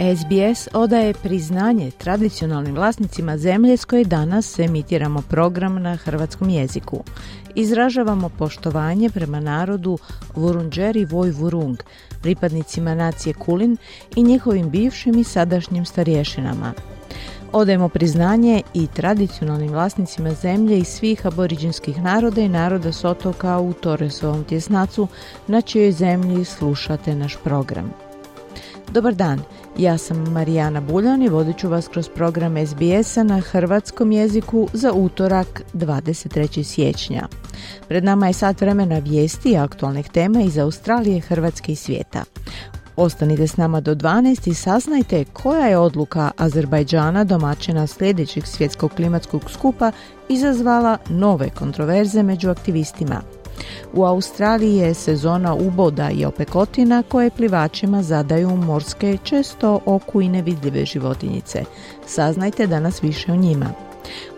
SBS odaje priznanje tradicionalnim vlasnicima zemlje s koje danas emitiramo program na hrvatskom jeziku. Izražavamo poštovanje prema narodu Vurunđeri Voj Vurung, pripadnicima nacije Kulin i njihovim bivšim i sadašnjim starješinama. Odajemo priznanje i tradicionalnim vlasnicima zemlje i svih aboriđinskih naroda i naroda s otoka u Toresovom tjesnacu na čijoj zemlji slušate naš program. Dobar dan, ja sam Marijana Buljan i vodit ću vas kroz program SBS-a na hrvatskom jeziku za utorak 23. siječnja. Pred nama je sat vremena vijesti i aktualnih tema iz Australije, Hrvatske i svijeta. Ostanite s nama do 12 i saznajte koja je odluka Azerbajdžana domaćina sljedećeg svjetskog klimatskog skupa izazvala nove kontroverze među aktivistima. U Australiji je sezona uboda i opekotina koje plivačima zadaju morske, često oku i nevidljive životinjice. Saznajte danas više o njima.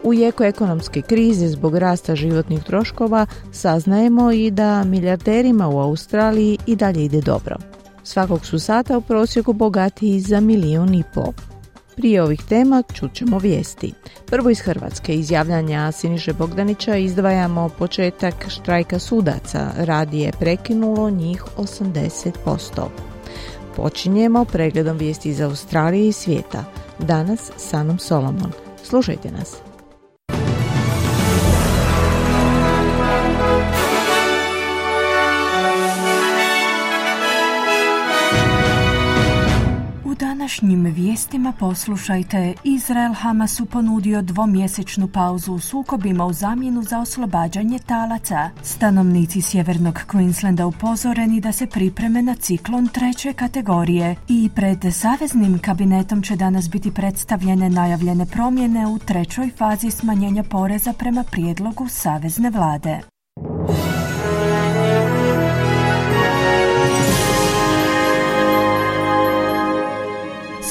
U jeku ekonomske krize zbog rasta životnih troškova saznajemo i da milijarderima u Australiji i dalje ide dobro. Svakog su sata u prosjeku bogatiji za milijun i pol. Prije ovih tema čućemo vijesti. Prvo iz Hrvatske izjavljanja Siniše Bogdanića izdvajamo početak štrajka sudaca. Radi je prekinulo njih 80%. Počinjemo pregledom vijesti iz Australije i svijeta. Danas Sanom Solomon. Slušajte nas. Današnjim vijestima poslušajte. Izrael Hamasu ponudio dvomjesečnu pauzu u sukobima u zamjenu za oslobađanje talaca. Stanovnici sjevernog Queenslanda upozoreni da se pripreme na ciklon treće kategorije i pred saveznim kabinetom će danas biti predstavljene najavljene promjene u trećoj fazi smanjenja poreza prema prijedlogu savezne vlade.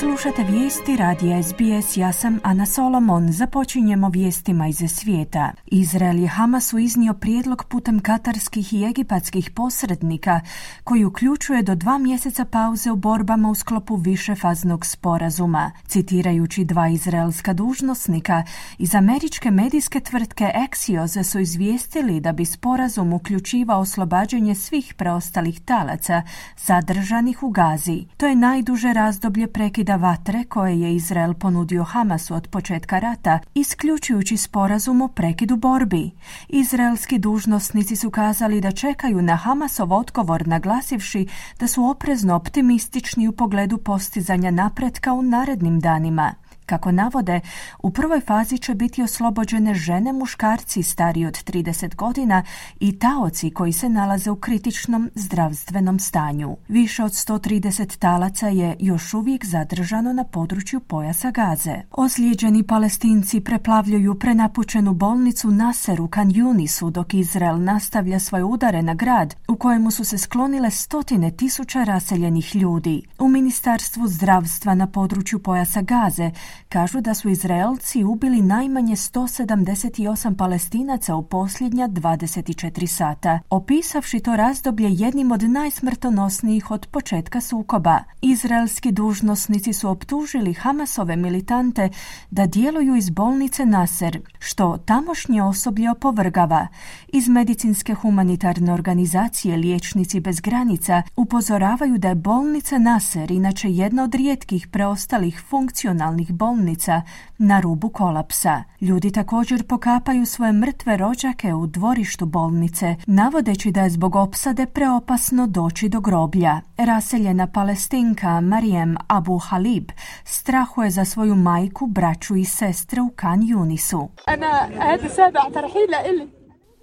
Slušate vijesti radija SBS, ja sam Ana Solomon. Započinjemo vijestima iz svijeta. Izrael je Hamasu iznio prijedlog putem katarskih i egipatskih posrednika koji uključuje do dva mjeseca pauze u borbama u sklopu višefaznog sporazuma. Citirajući dva izraelska dužnosnika iz američke medijske tvrtke Axios su izvijestili da bi sporazum uključivao oslobađanje svih preostalih talaca zadržanih u Gazi. To je najduže razdoblje prekida vatre koje je Izrael ponudio Hamasu od početka rata, isključujući sporazum o prekidu borbi. Izraelski dužnosnici su kazali da čekaju na Hamasov odgovor naglasivši da su oprezno optimistični u pogledu postizanja napretka u narednim danima. Kako navode, u prvoj fazi će biti oslobođene žene, muškarci stariji od 30 godina i taoci koji se nalaze u kritičnom zdravstvenom stanju. Više od 130 talaca je još uvijek zadržano na području pojasa Gaze. Ozlijeđeni palestinci preplavljuju prenapučenu bolnicu Naseru kan Junisu dok Izrael nastavlja svoje udare na grad u kojemu su se sklonile stotine tisuća raseljenih ljudi. U Ministarstvu zdravstva na području pojasa Gaze kažu da su Izraelci ubili najmanje 178 palestinaca u posljednja 24 sata, opisavši to razdoblje jednim od najsmrtonosnijih od početka sukoba. Izraelski dužnosnici su optužili Hamasove militante da djeluju iz bolnice Naser, što tamošnje osoblje opovrgava. Iz medicinske humanitarne organizacije Liječnici bez granica upozoravaju da je bolnica Naser inače jedna od rijetkih preostalih funkcionalnih bolnica na rubu kolapsa. Ljudi također pokapaju svoje mrtve rođake u dvorištu bolnice, navodeći da je zbog opsade preopasno doći do groblja. Raseljena palestinka Marijem Abu Halib strahuje za svoju majku, braću i sestre u Kan Yunisu.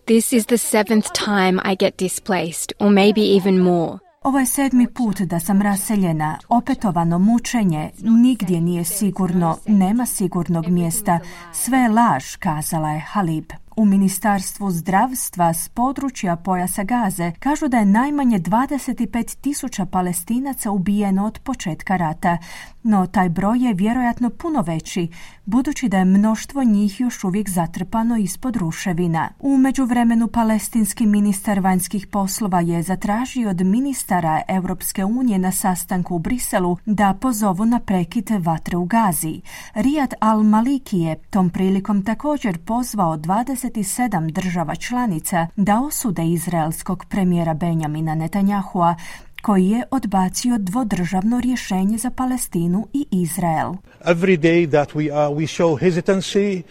This is the seventh time I get displaced, or maybe even more. Ovo je sedmi put da sam raseljena, opetovano mučenje, nigdje nije sigurno, nema sigurnog mjesta, sve je laž, kazala je Halib. U Ministarstvu zdravstva s područja pojasa Gaze kažu da je najmanje 25 tisuća palestinaca ubijeno od početka rata, no taj broj je vjerojatno puno veći, budući da je mnoštvo njih još uvijek zatrpano ispod ruševina. U međuvremenu palestinski ministar vanjskih poslova je zatražio od ministara Europske unije na sastanku u Briselu da pozovu na prekite vatre u Gazi. Rijad al-Maliki je tom prilikom također pozvao 27 država članica da osude izraelskog premijera Benjamina Netanyahua koji je odbacio dvodržavno rješenje za Palestinu i Izrael. Every day that we, are, we show hesitancy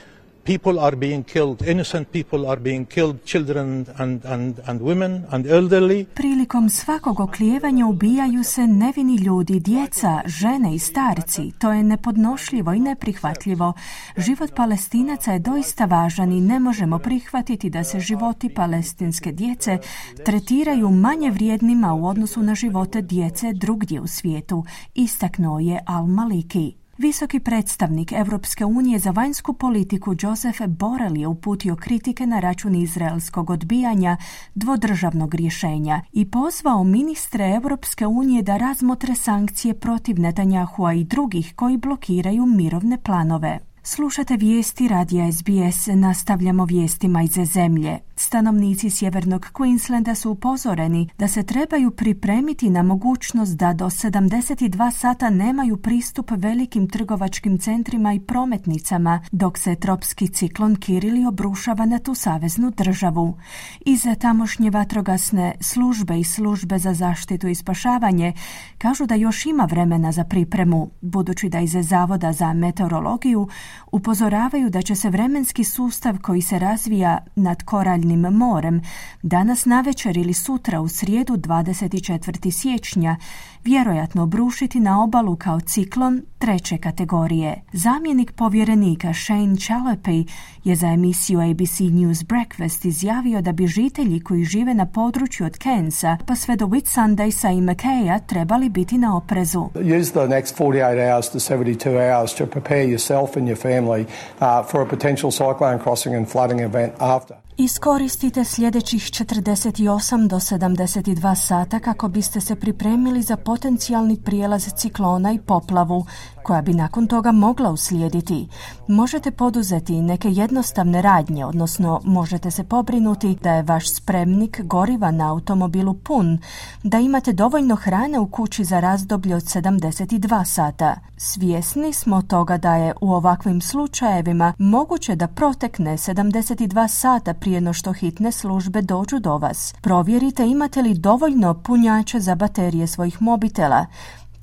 people are being killed, innocent people are being killed, children and, and, and women and elderly. Prilikom svakog oklijevanja ubijaju se nevini ljudi, djeca, žene i starci. To je nepodnošljivo i neprihvatljivo. Život palestinaca je doista važan i ne možemo prihvatiti da se životi palestinske djece tretiraju manje vrijednima u odnosu na živote djece drugdje u svijetu, istaknuo je Al-Maliki. Visoki predstavnik Europske unije za vanjsku politiku Josef Borel je uputio kritike na račun izraelskog odbijanja dvodržavnog rješenja i pozvao ministre Europske unije da razmotre sankcije protiv Netanjahua i drugih koji blokiraju mirovne planove. Slušate vijesti radija SBS, nastavljamo vijestima iz zemlje. Stanovnici sjevernog Queenslanda su upozoreni da se trebaju pripremiti na mogućnost da do 72 sata nemaju pristup velikim trgovačkim centrima i prometnicama, dok se tropski ciklon Kirili obrušava na tu saveznu državu. Iza tamošnje vatrogasne službe i službe za zaštitu i spašavanje kažu da još ima vremena za pripremu, budući da iz Zavoda za meteorologiju upozoravaju da će se vremenski sustav koji se razvija nad koraljnim morem danas navečer ili sutra u srijedu 24. siječnja vjerojatno obrušiti na obalu kao ciklon treće kategorije. Zamjenik povjerenika Shane Chalopy je za emisiju ABC News Breakfast izjavio da bi žitelji koji žive na području od Kensa pa sve do Whitsundaysa i McKaya trebali biti na oprezu. Use the next 48 hours to 72 hours to prepare yourself and your family uh, for a potential cyclone crossing and flooding event after. Iskoristite sljedećih 48 do 72 sata kako biste se pripremili za potencijalni prijelaz ciklona i poplavu koja bi nakon toga mogla uslijediti. Možete poduzeti neke jednostavne radnje, odnosno možete se pobrinuti da je vaš spremnik goriva na automobilu pun, da imate dovoljno hrane u kući za razdoblje od 72 sata. Svjesni smo toga da je u ovakvim slučajevima moguće da protekne 72 sata prije no što hitne službe dođu do vas. Provjerite imate li dovoljno punjača za baterije svojih mobitela.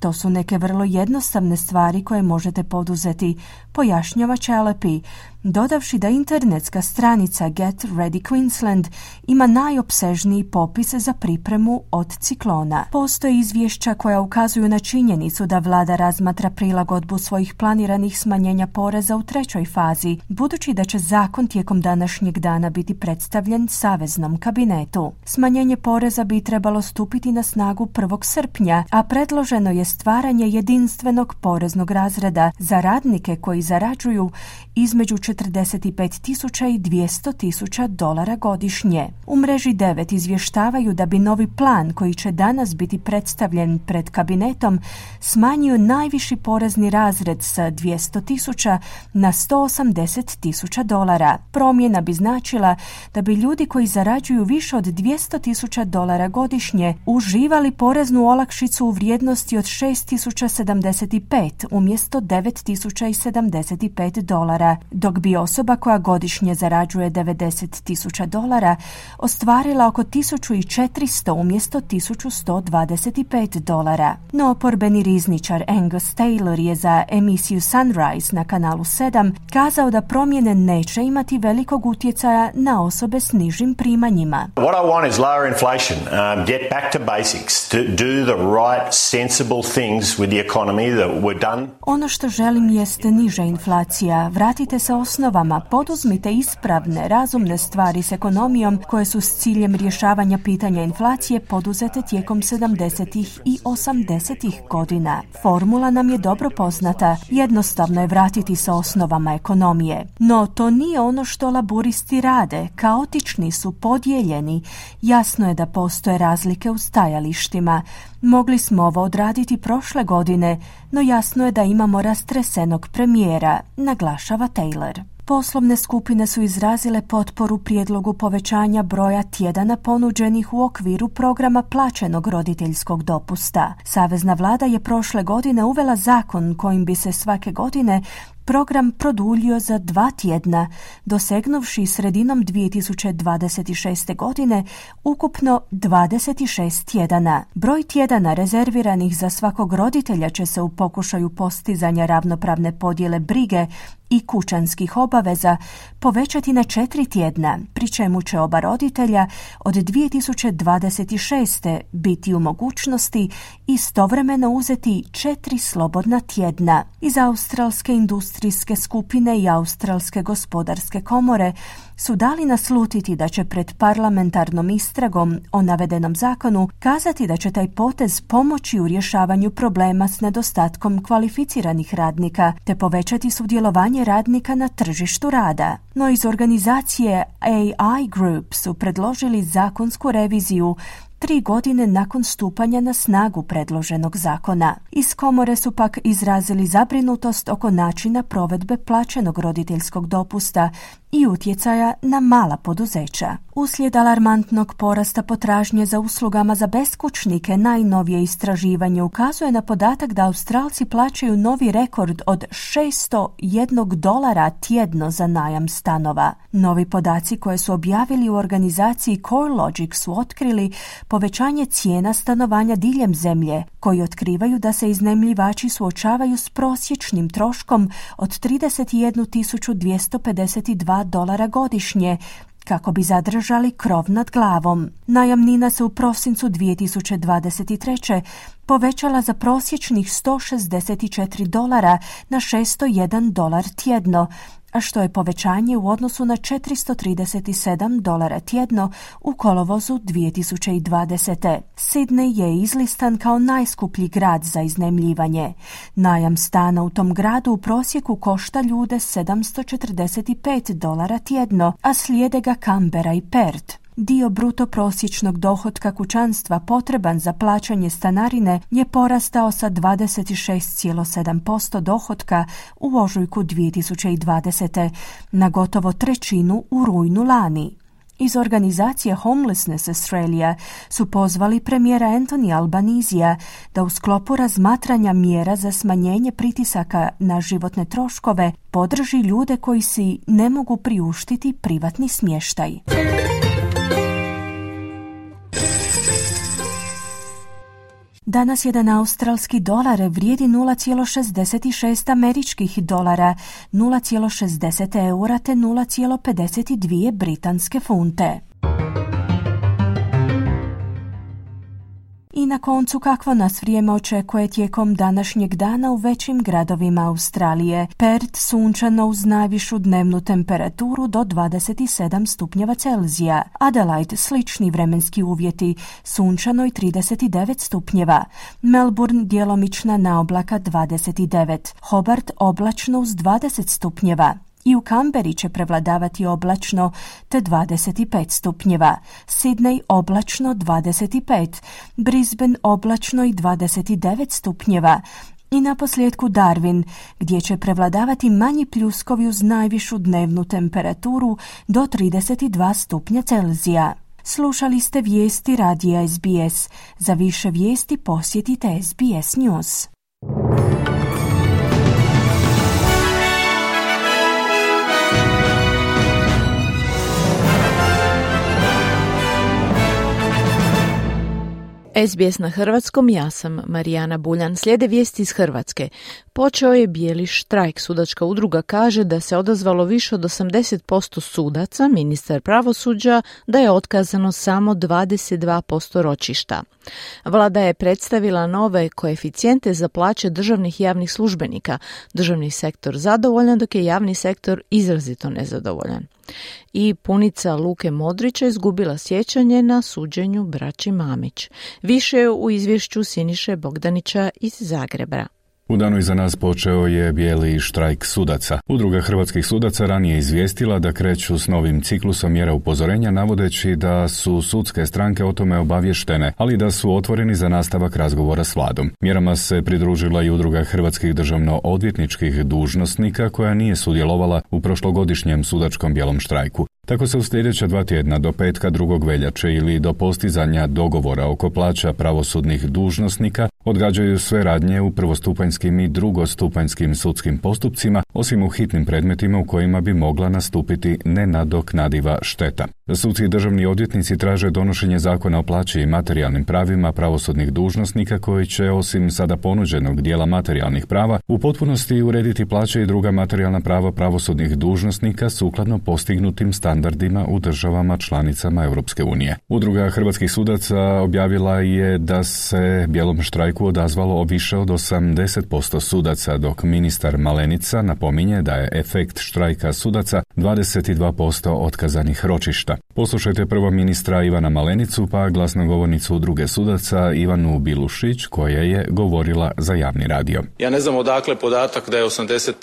To su neke vrlo jednostavne stvari koje možete poduzeti, pojašnjava Čelepi, dodavši da internetska stranica Get Ready Queensland ima najopsežniji popis za pripremu od ciklona. Postoje izvješća koja ukazuju na činjenicu da vlada razmatra prilagodbu svojih planiranih smanjenja poreza u trećoj fazi, budući da će zakon tijekom današnjeg dana biti predstavljen Saveznom kabinetu. Smanjenje poreza bi trebalo stupiti na snagu 1. srpnja, a predloženo je stvaranje jedinstvenog poreznog razreda za radnike koji zarađuju između 45 tisuća i 200 tisuća dolara godišnje. U mreži 9 izvještavaju da bi novi plan koji će danas biti predstavljen pred kabinetom smanjio najviši porezni razred sa 200 tisuća na 180 tisuća dolara. Promjena bi značila da bi ljudi koji zarađuju više od 200 tisuća dolara godišnje uživali poreznu olakšicu u vrijednosti od 6075 umjesto 9075 dolara, dok bi osoba koja godišnje zarađuje 90 tisuća dolara ostvarila oko 1400 umjesto 1125 dolara. No oporbeni rizničar Angus Taylor je za emisiju Sunrise na kanalu 7 kazao da promjene neće imati velikog utjecaja na osobe s nižim primanjima. What I want is lower inflation, um, get back to basics, to do the right sensible things with the economy that were done. Ono što želim jeste niža inflacija. Vratite se osnovama poduzmite ispravne, razumne stvari s ekonomijom koje su s ciljem rješavanja pitanja inflacije poduzete tijekom 70. i 80. godina. Formula nam je dobro poznata, jednostavno je vratiti se osnovama ekonomije. No to nije ono što laburisti rade, kaotični su, podijeljeni. Jasno je da postoje razlike u stajalištima. Mogli smo ovo odraditi prošle godine, no jasno je da imamo rastresenog premijera, naglašava Taylor. Poslovne skupine su izrazile potporu prijedlogu povećanja broja tjedana ponuđenih u okviru programa plaćenog roditeljskog dopusta. Savezna vlada je prošle godine uvela zakon kojim bi se svake godine program produljio za dva tjedna, dosegnuvši sredinom 2026. godine ukupno 26 tjedana. Broj tjedana rezerviranih za svakog roditelja će se u pokušaju postizanja ravnopravne podjele brige i kućanskih obaveza povećati na četiri tjedna, pri čemu će oba roditelja od 2026. biti u mogućnosti istovremeno uzeti četiri slobodna tjedna. Iz australske industrijske skupine i australske gospodarske komore su dali naslutiti da će pred parlamentarnom istragom o navedenom zakonu kazati da će taj potez pomoći u rješavanju problema s nedostatkom kvalificiranih radnika te povećati sudjelovanje radnika na tržištu rada. No iz organizacije AI Group su predložili zakonsku reviziju tri godine nakon stupanja na snagu predloženog zakona. Iz komore su pak izrazili zabrinutost oko načina provedbe plaćenog roditeljskog dopusta i utjecaja na mala poduzeća. Uslijed alarmantnog porasta potražnje za uslugama za beskućnike, najnovije istraživanje ukazuje na podatak da Australci plaćaju novi rekord od 601 dolara tjedno za najam stanova. Novi podaci koje su objavili u organizaciji CoreLogic su otkrili povećanje cijena stanovanja diljem zemlje, koji otkrivaju da se iznemljivači suočavaju s prosječnim troškom od 31.252 dolara godišnje, kako bi zadržali krov nad glavom. Najamnina se u prosincu 2023. povećala za prosječnih 164 dolara na 601 dolar tjedno, što je povećanje u odnosu na 437 dolara tjedno u kolovozu 2020. Sydney je izlistan kao najskuplji grad za iznajmljivanje. Najam stana u tom gradu u prosjeku košta ljude 745 dolara tjedno, a slijede ga Canberra i Perth. Dio bruto prosječnog dohotka kućanstva potreban za plaćanje stanarine je porastao sa 26,7% dohotka u ožujku 2020. na gotovo trećinu u rujnu lani. Iz organizacije Homelessness Australia su pozvali premijera Anthony Albanizija da u sklopu razmatranja mjera za smanjenje pritisaka na životne troškove podrži ljude koji si ne mogu priuštiti privatni smještaj. Danas jedan australski dolar vrijedi 0,66 američkih dolara, 0,60 eura te 0,52 britanske funte. I na koncu kakvo nas vrijeme očekuje tijekom današnjeg dana u većim gradovima Australije. Perth sunčano uz najvišu dnevnu temperaturu do 27 stupnjeva Celzija. Adelaide slični vremenski uvjeti, sunčano i 39 stupnjeva. Melbourne djelomična na oblaka 29. Hobart oblačno uz 20 stupnjeva i u Kamberi će prevladavati oblačno te 25 stupnjeva, Sydney oblačno 25, Brisbane oblačno i 29 stupnjeva, i na posljedku Darwin, gdje će prevladavati manji pljuskovi uz najvišu dnevnu temperaturu do 32 stupnja Celzija. Slušali ste vijesti radija SBS. Za više vijesti posjetite SBS News. SBS na hrvatskom, ja sam Marijana Buljan. Slijede vijesti iz Hrvatske. Počeo je bijeli štrajk. Sudačka udruga kaže da se odazvalo više od 80% sudaca, ministar pravosuđa, da je otkazano samo 22% ročišta. Vlada je predstavila nove koeficijente za plaće državnih i javnih službenika. Državni sektor zadovoljan, dok je javni sektor izrazito nezadovoljan i punica Luke Modrića izgubila sjećanje na suđenju braći Mamić. Više u izvješću Siniše Bogdanića iz Zagreba. U danu iza nas počeo je bijeli štrajk sudaca. Udruga hrvatskih sudaca ranije izvijestila da kreću s novim ciklusom mjera upozorenja navodeći da su sudske stranke o tome obavještene, ali da su otvoreni za nastavak razgovora s vladom. Mjerama se pridružila i udruga hrvatskih državno odvjetničkih dužnosnika koja nije sudjelovala u prošlogodišnjem sudačkom bijelom štrajku. Tako se u sljedeća dva tjedna do petka drugog veljače ili do postizanja dogovora oko plaća pravosudnih dužnosnika odgađaju sve radnje u prvostupanjskim i drugostupanjskim sudskim postupcima, osim u hitnim predmetima u kojima bi mogla nastupiti nenadoknadiva šteta. Suci i državni odvjetnici traže donošenje zakona o plaći i materijalnim pravima pravosudnih dužnosnika koji će, osim sada ponuđenog dijela materijalnih prava, u potpunosti urediti plaće i druga materijalna prava pravosudnih dužnosnika sukladno postignutim standardima u državama članicama Europske unije. Udruga hrvatskih sudaca objavila je da se bijelom štrajku odazvalo više od 80% sudaca, dok ministar Malenica napominje da je efekt štrajka sudaca 22% otkazanih ročišta. Poslušajte prvo ministra Ivana Malenicu pa glasnogovornicu druge sudaca Ivanu Bilušić koja je govorila za javni radio. Ja ne znam odakle podatak da je 80%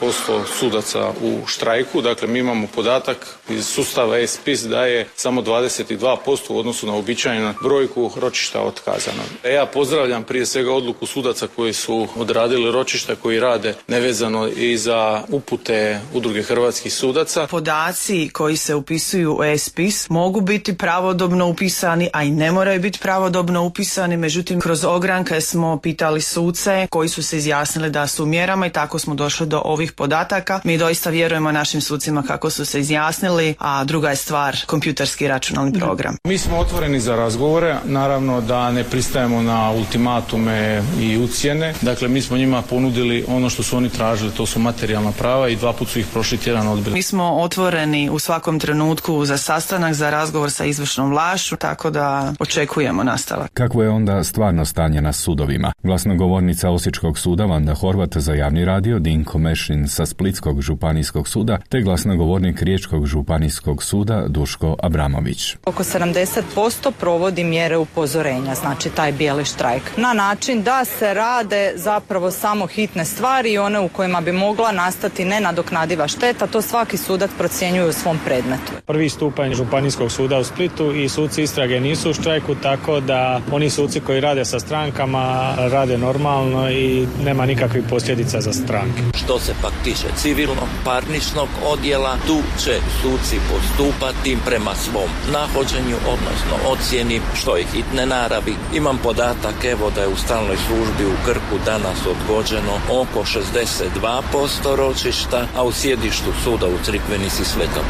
sudaca u štrajku, dakle mi imamo podatak iz sustava ESPIS da je samo 22% u odnosu na običajnu brojku ročišta otkazano. E, ja pozdravljam prije svega odluku sudaca koji su odradili ročišta koji rade nevezano i za upute udruge hrvatskih sudaca. Podaci koji se upisuju u ESPIS mogu biti pravodobno upisani, a i ne moraju biti pravodobno upisani, međutim kroz ogranke smo pitali suce koji su se izjasnili da su mjerama i tako smo došli do ovih podataka. Mi doista vjerujemo našim sucima kako su se izjasnili, a druga je stvar kompjuterski računalni program. Mi smo otvoreni za razgovore, naravno da ne pristajemo na ultimatume i ucijene. Dakle, mi smo njima ponudili ono što su oni tražili, to su materijalna prava i dva put su ih prošli tjedan odbili. Mi smo otvoreni u svakom trenutku za sastanak, za razgovor sa izvršnom vlašću, tako da očekujemo nastavak. Kakvo je onda stvarno stanje na sudovima? Glasnogovornica Osječkog suda Vanda Horvat za javni radio, Dinko Mešin sa Splitskog županijskog suda, te glasnogovornik Riječkog županijskog suda Duško Abramović. Oko 70% provodi mjere upozorenja, znači taj bijeli štrajk. Na način da se rade zapravo samo hitne stvari i one u kojima bi mogla nastati nenadoknadiva šteta, to svaki sudac procjenjuje u svom predmetu. Prvi stupanj županijskog suda u Splitu i suci istrage nisu u štrajku, tako da oni suci koji rade sa strankama rade normalno i nema nikakvih posljedica za stranke. Što se pak tiče civilnog parničnog odjela, tu će suci postupati prema svom nahođenju, odnosno ocjeni što je hitne naravi. Imam podatak evo da je u stalnoj službi u Krku danas odgođeno oko 62% ročišta, a u sjedištu suda u Crikvenici svega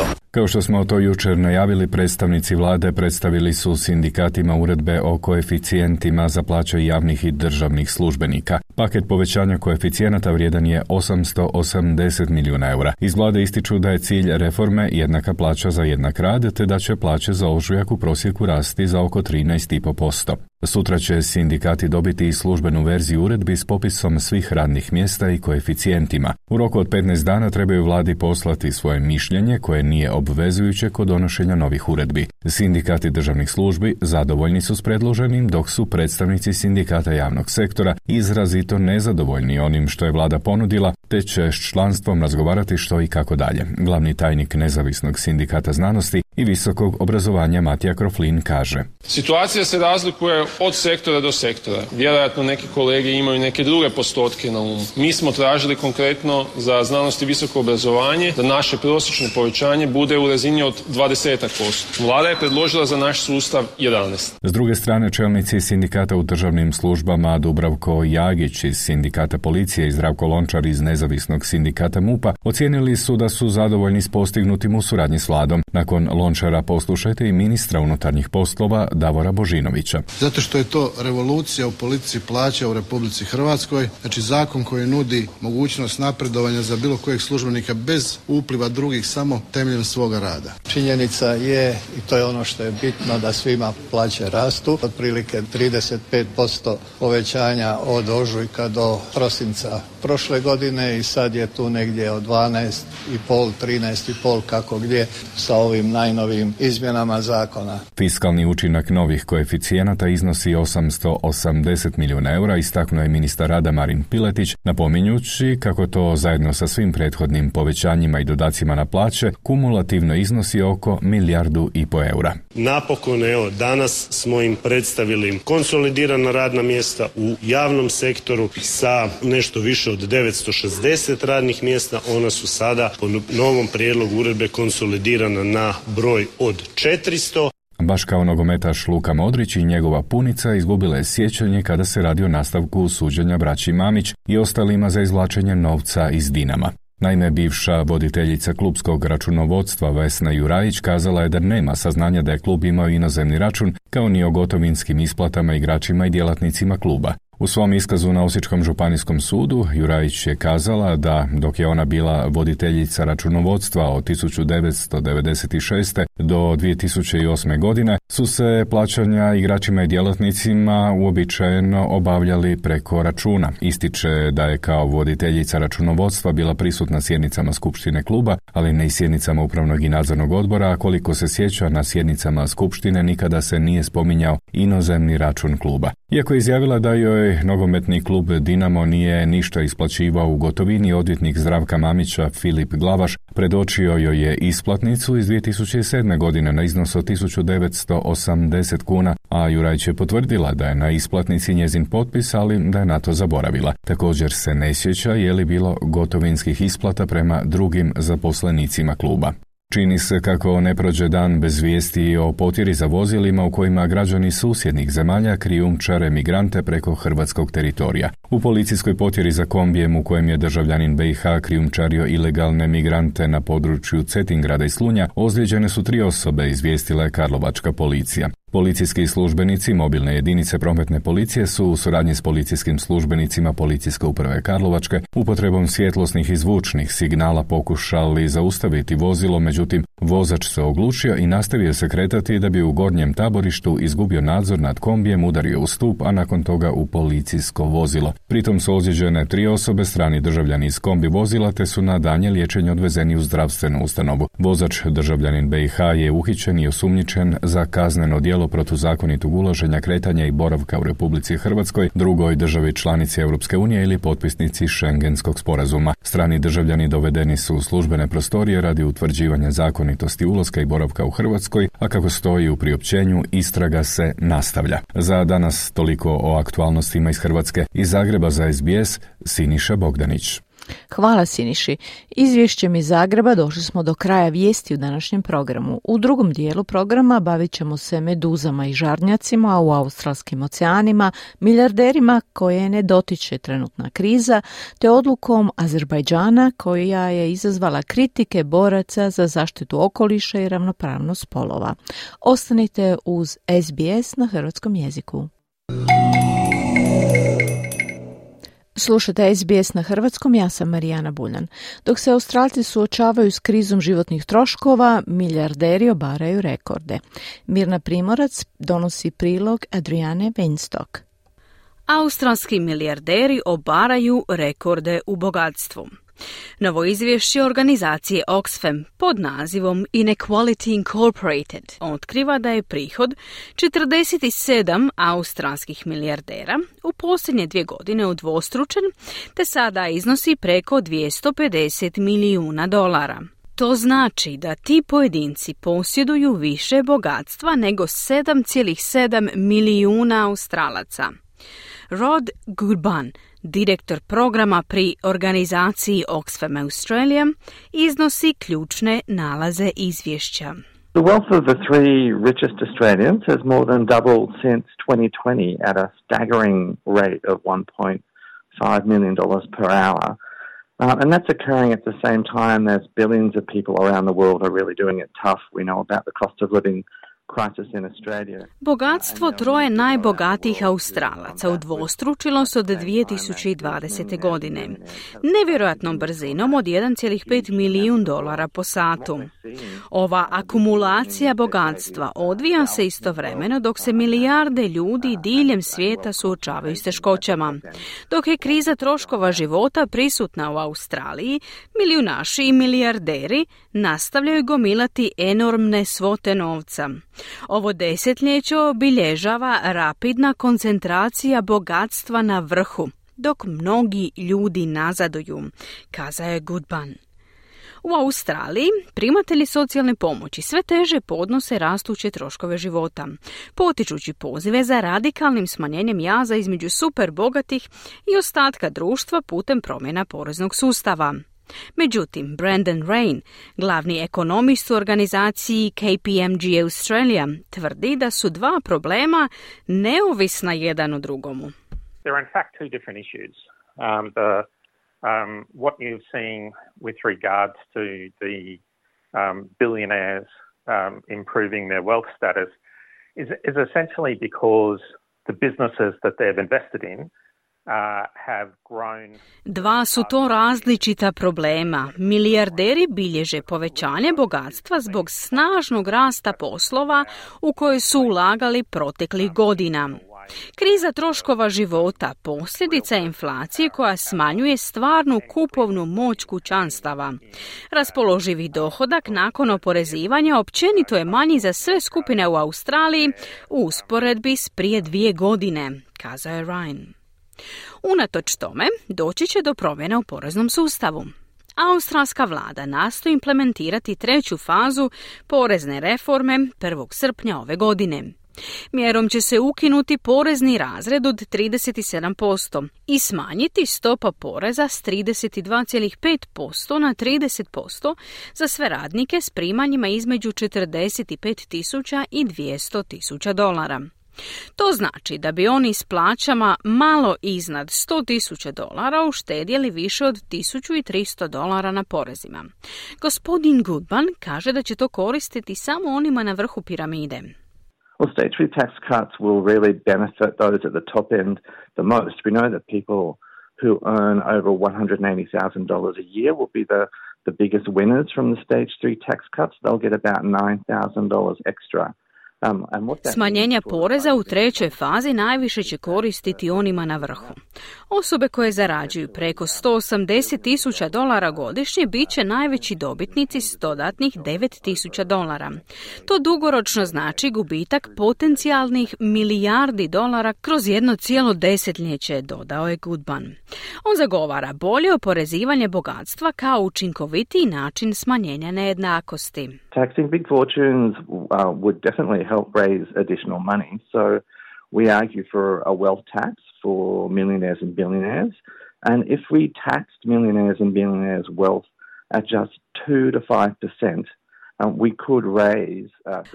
15%. Kao što smo to jučer najavili, predstavnici vlade predstavili su sindikatima uredbe o koeficijentima za plaće javnih i državnih službenika. Paket povećanja koeficijenata vrijedan je 880 milijuna eura. Iz vlade ističu da je cilj reforme jednaka plaća za jednak rad, te da će plaće za ožujak u prosjeku rasti za oko 13,5%. Sutra će sindikati dobiti i službenu verziju uredbi s popisom svih radnih mjesta i koeficijentima. U roku od 15 dana trebaju vladi poslati svoje mišljenje koje nije obvezujuće kod donošenja novih uredbi. Sindikati državnih službi zadovoljni su s predloženim, dok su predstavnici sindikata javnog sektora izrazito nezadovoljni onim što je vlada ponudila, te će s članstvom razgovarati što i kako dalje. Glavni tajnik nezavisnog sindikata znanosti i visokog obrazovanja Matija Kroflin kaže. Situacija se razlikuje od sektora do sektora. Vjerojatno neki kolege imaju neke druge postotke na umu. Mi smo tražili konkretno za znanost i visoko obrazovanje da naše prosječno povećanje bude u razini od 20%. Vlada je predložila za naš sustav 11. S druge strane, čelnici sindikata u državnim službama Dubravko Jagić iz sindikata policije i Zdravko Lončar iz nezavisnog sindikata MUPA ocijenili su da su zadovoljni s postignutim u suradnji s vladom. Nakon Lončara poslušajte i ministra unutarnjih poslova Davora Božinovića. Zato što je to revolucija u politici plaća u Republici Hrvatskoj, znači zakon koji nudi mogućnost napredovanja za bilo kojeg službenika bez upliva drugih samo temeljem svoga rada. Činjenica je, i to je ono što je bitno, da svima plaće rastu, otprilike 35% povećanja od ožujka do prosinca prošle godine i sad je tu negdje od 12,5, 13,5 kako gdje sa ovim najnovim izmjenama zakona. Fiskalni učinak novih koeficijenata iznosi 880 milijuna eura, istaknuo je ministar rada Marin Piletić, napominjući kako to zajedno sa svim prethodnim povećanjima i dodacima na plaće kumulativno iznosi oko milijardu i po eura. Napokon, evo, danas smo im predstavili konsolidirana radna mjesta u javnom sektoru sa nešto više od 960 radnih mjesta. Ona su sada po novom prijedlogu uredbe konsolidirana na broj od 400. Baš kao nogometaš Luka Modrić i njegova punica izgubila je sjećanje kada se radi o nastavku suđenja braći Mamić i ostalima za izvlačenje novca iz Dinama. Naime, bivša voditeljica klubskog računovodstva Vesna Jurajić kazala je da nema saznanja da je klub imao inozemni račun, kao ni o gotovinskim isplatama igračima i djelatnicima kluba. U svom iskazu na Osječkom županijskom sudu Jurajić je kazala da dok je ona bila voditeljica računovodstva od 1996. do 2008. godine su se plaćanja igračima i djelatnicima uobičajeno obavljali preko računa. Ističe da je kao voditeljica računovodstva bila prisutna sjednicama Skupštine kluba, ali ne i sjednicama upravnog i nadzornog odbora, a koliko se sjeća na sjednicama Skupštine nikada se nije spominjao inozemni račun kluba. Iako je izjavila da joj nogometni klub Dinamo nije ništa isplaćivao u gotovini, odvjetnik Zdravka Mamića Filip Glavaš predočio joj je isplatnicu iz 2007. godine na iznos od 1980 kuna, a Jurajć je potvrdila da je na isplatnici njezin potpis, ali da je na to zaboravila. Također se ne sjeća je li bilo gotovinskih isplata prema drugim zaposlenicima kluba. Čini se kako ne prođe dan bez vijesti o potjeri za vozilima u kojima građani susjednih zemalja krijumčare migrante preko hrvatskog teritorija. U policijskoj potjeri za kombijem u kojem je državljanin BiH krijumčario ilegalne migrante na području Cetingrada i Slunja, ozlijeđene su tri osobe, izvijestila je Karlovačka policija. Policijski službenici mobilne jedinice prometne policije su u suradnji s policijskim službenicima Policijske uprave Karlovačke upotrebom svjetlosnih i zvučnih signala pokušali zaustaviti vozilo, međutim vozač se oglušio i nastavio se kretati da bi u gornjem taborištu izgubio nadzor nad kombijem, udario u stup, a nakon toga u policijsko vozilo. Pritom su ozlijeđene tri osobe, strani državljani iz kombi vozila, te su na danje liječenje odvezeni u zdravstvenu ustanovu. Vozač državljanin BiH je uhićen i osumnjičen za kazneno djelo protuzakonitog uloženja, kretanja i boravka u Republici Hrvatskoj, drugoj državi članici Europske unije ili potpisnici Schengenskog sporazuma. Strani državljani dovedeni su u službene prostorije radi utvrđivanja zakonitosti ulaska i boravka u Hrvatskoj, a kako stoji u priopćenju, istraga se nastavlja. Za danas toliko o aktualnostima iz Hrvatske. Iz Zagreba za SBS, Siniša Bogdanić. Hvala Siniši. Izvješćem iz Zagreba došli smo do kraja vijesti u današnjem programu. U drugom dijelu programa bavit ćemo se meduzama i žarnjacima u australskim oceanima, milijarderima koje ne dotiče trenutna kriza, te odlukom Azerbajdžana koja je izazvala kritike boraca za zaštitu okoliša i ravnopravnost spolova. Ostanite uz SBS na hrvatskom jeziku. Slušate SBS na hrvatskom, ja sam Marijana Buljan. Dok se Australci suočavaju s krizom životnih troškova, milijarderi obaraju rekorde. Mirna Primorac donosi prilog Adriane Weinstock. Australski milijarderi obaraju rekorde u bogatstvu. Novo izvješće organizacije Oxfam pod nazivom Inequality Incorporated otkriva da je prihod 47 australskih milijardera u posljednje dvije godine udvostručen te sada iznosi preko 250 milijuna dolara. To znači da ti pojedinci posjeduju više bogatstva nego 7,7 milijuna australaca. Rod Goodban, direktor programa pri organizaciji Oxfam Australia, iznosi ključne nalaze izvješća. The wealth of the three richest Australians has more than doubled since 2020 at a staggering rate of $1.5 million per hour. Um, and that's occurring at the same time as billions of people around the world are really doing it tough. We know about the cost of living Bogatstvo troje najbogatijih Australaca udvostručilo se od 2020. godine. Nevjerojatnom brzinom od 1,5 milijun dolara po satu. Ova akumulacija bogatstva odvija se istovremeno dok se milijarde ljudi diljem svijeta suočavaju s teškoćama. Dok je kriza troškova života prisutna u Australiji, milijunaši i milijarderi nastavljaju gomilati enormne svote novca. Ovo desetljeće obilježava rapidna koncentracija bogatstva na vrhu, dok mnogi ljudi nazaduju, kazao je Goodban. U Australiji primatelji socijalne pomoći sve teže podnose rastuće troškove života, potičući pozive za radikalnim smanjenjem jaza između super bogatih i ostatka društva putem promjena poreznog sustava. Međutim, Brandon Rain, glavni ekonomist u organizaciji KPMG Australia, tvrdi da su dva problema neovisna jedan o drugomu. There are in fact two different issues. Um, the, um, what you're seeing with regards to the um, billionaires um, improving their wealth status is, is essentially because the businesses that they've invested in Dva su to različita problema. Milijarderi bilježe povećanje bogatstva zbog snažnog rasta poslova u koje su ulagali proteklih godina. Kriza troškova života posljedica je inflacije koja smanjuje stvarnu kupovnu moć kućanstava. Raspoloživi dohodak nakon oporezivanja općenito je manji za sve skupine u Australiji u usporedbi s prije dvije godine, kazao je Ryan. Unatoč tome, doći će do promjena u poreznom sustavu. Australska vlada nastoji implementirati treću fazu porezne reforme 1. srpnja ove godine. Mjerom će se ukinuti porezni razred od 37% i smanjiti stopa poreza s 32,5% na 30% za sve radnike s primanjima između 45.000 i 200.000 dolara. To znači da bi oni s plaćama malo iznad 100.000 dolara uštedjeli više od 1.300 dolara na porezima. Gospodin Goodman kaže da će to koristiti samo onima na vrhu piramide. Well, statutory tax cuts will really benefit those at the top end the most. We know that people who earn over $180,000 a year will be the, the biggest winners from the stage three tax cuts. They'll get about $9,000 extra. Smanjenja poreza u trećoj fazi najviše će koristiti onima na vrhu. Osobe koje zarađuju preko 180 tisuća dolara godišnje bit će najveći dobitnici s dodatnih 9 tisuća dolara. To dugoročno znači gubitak potencijalnih milijardi dolara kroz jedno cijelo desetljeće, dodao je Goodban. On zagovara bolje oporezivanje bogatstva kao učinkovitiji način smanjenja nejednakosti. Taxing big fortunes uh, would definitely help raise additional money. So we argue for a wealth tax for millionaires and billionaires. And if we taxed millionaires and billionaires' wealth at just 2 to 5%, Um, uh,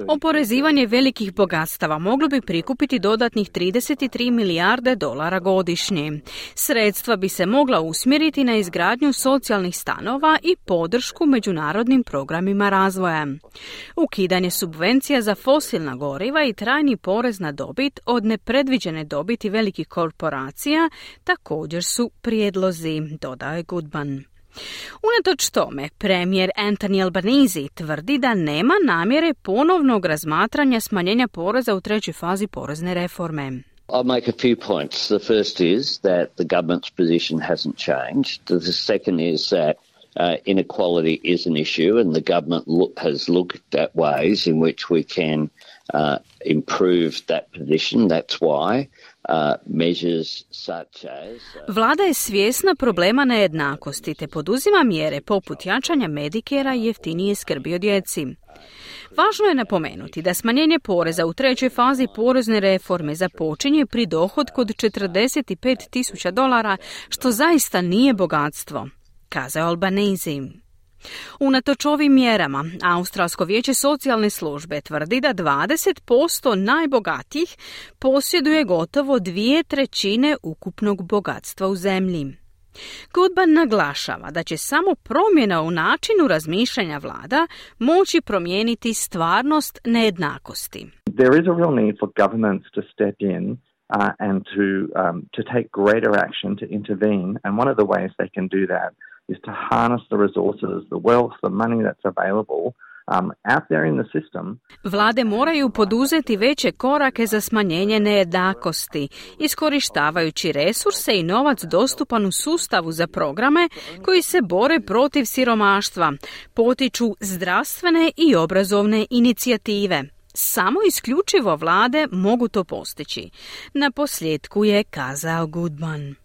Oporezivanje velikih bogatstava moglo bi prikupiti dodatnih 33 milijarde dolara godišnje. Sredstva bi se mogla usmjeriti na izgradnju socijalnih stanova i podršku međunarodnim programima razvoja. Ukidanje subvencija za fosilna goriva i trajni porez na dobit od nepredviđene dobiti velikih korporacija također su prijedlozi, dodaje Goodman. Unatoč tome, premijer Anthony Albanese tvrdi da nema namjere ponovnog razmatranja smanjenja poreza u trećoj fazi porezne reforme. I'll make a few points. The first is that the government's position hasn't changed. The second is that uh, inequality is an issue, and the government look, has looked at ways in which we can uh, improve that position. That's why Vlada je svjesna problema nejednakosti te poduzima mjere poput jačanja medikera i jeftinije skrbi o djeci. Važno je napomenuti da smanjenje poreza u trećoj fazi porezne reforme započinje pri dohodku od 45 tisuća dolara, što zaista nije bogatstvo, kazao Albanese. Unatoč ovim mjerama, Australsko vijeće socijalne službe tvrdi da 20% najbogatijih posjeduje gotovo dvije trećine ukupnog bogatstva u zemlji. Goodban naglašava da će samo promjena u načinu razmišljanja vlada moći promijeniti stvarnost nejednakosti. There is a real need for governments to step in uh, and to, um, to take greater action to intervene. And one of the ways they can do that is to harness the resources, the wealth, the money that's available um, out there in the system. Vlade moraju poduzeti veće korake za smanjenje nejednakosti, iskorištavajući resurse i novac dostupan u sustavu za programe koji se bore protiv siromaštva, potiču zdravstvene i obrazovne inicijative. Samo isključivo vlade mogu to postići. Na posljedku je kazao Goodman.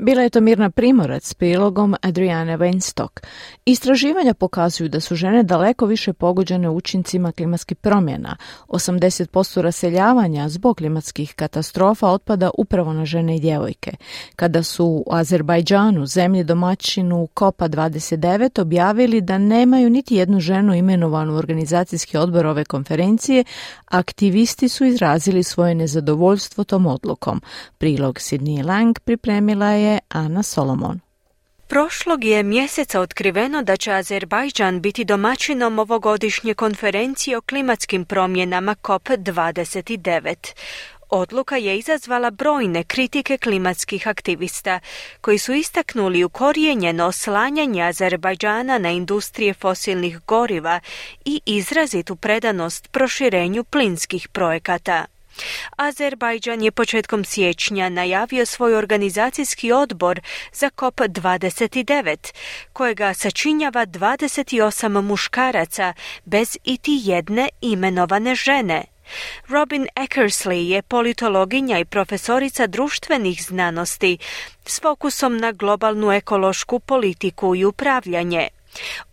Bila je to Mirna Primorac s prilogom Adriane Weinstock. Istraživanja pokazuju da su žene daleko više pogođene učincima klimatskih promjena. 80% raseljavanja zbog klimatskih katastrofa otpada upravo na žene i djevojke. Kada su u Azerbajdžanu, zemlji domaćinu Kopa 29, objavili da nemaju niti jednu ženu imenovanu u organizacijski odbor ove konferencije, aktivisti su izrazili svoje nezadovoljstvo tom odlukom. Prilog Sidney Lang pripremila je je Ana Solomon. Prošlog je mjeseca otkriveno da će Azerbajdžan biti domaćinom ovogodišnje konferencije o klimatskim promjenama COP29. Odluka je izazvala brojne kritike klimatskih aktivista, koji su istaknuli ukorijenjeno oslanjanje Azerbajdžana na industrije fosilnih goriva i izrazitu predanost proširenju plinskih projekata. Azerbajdžan je početkom siječnja najavio svoj organizacijski odbor za COP29, kojega sačinjava 28 muškaraca bez iti jedne imenovane žene. Robin Eckersley je politologinja i profesorica društvenih znanosti s fokusom na globalnu ekološku politiku i upravljanje.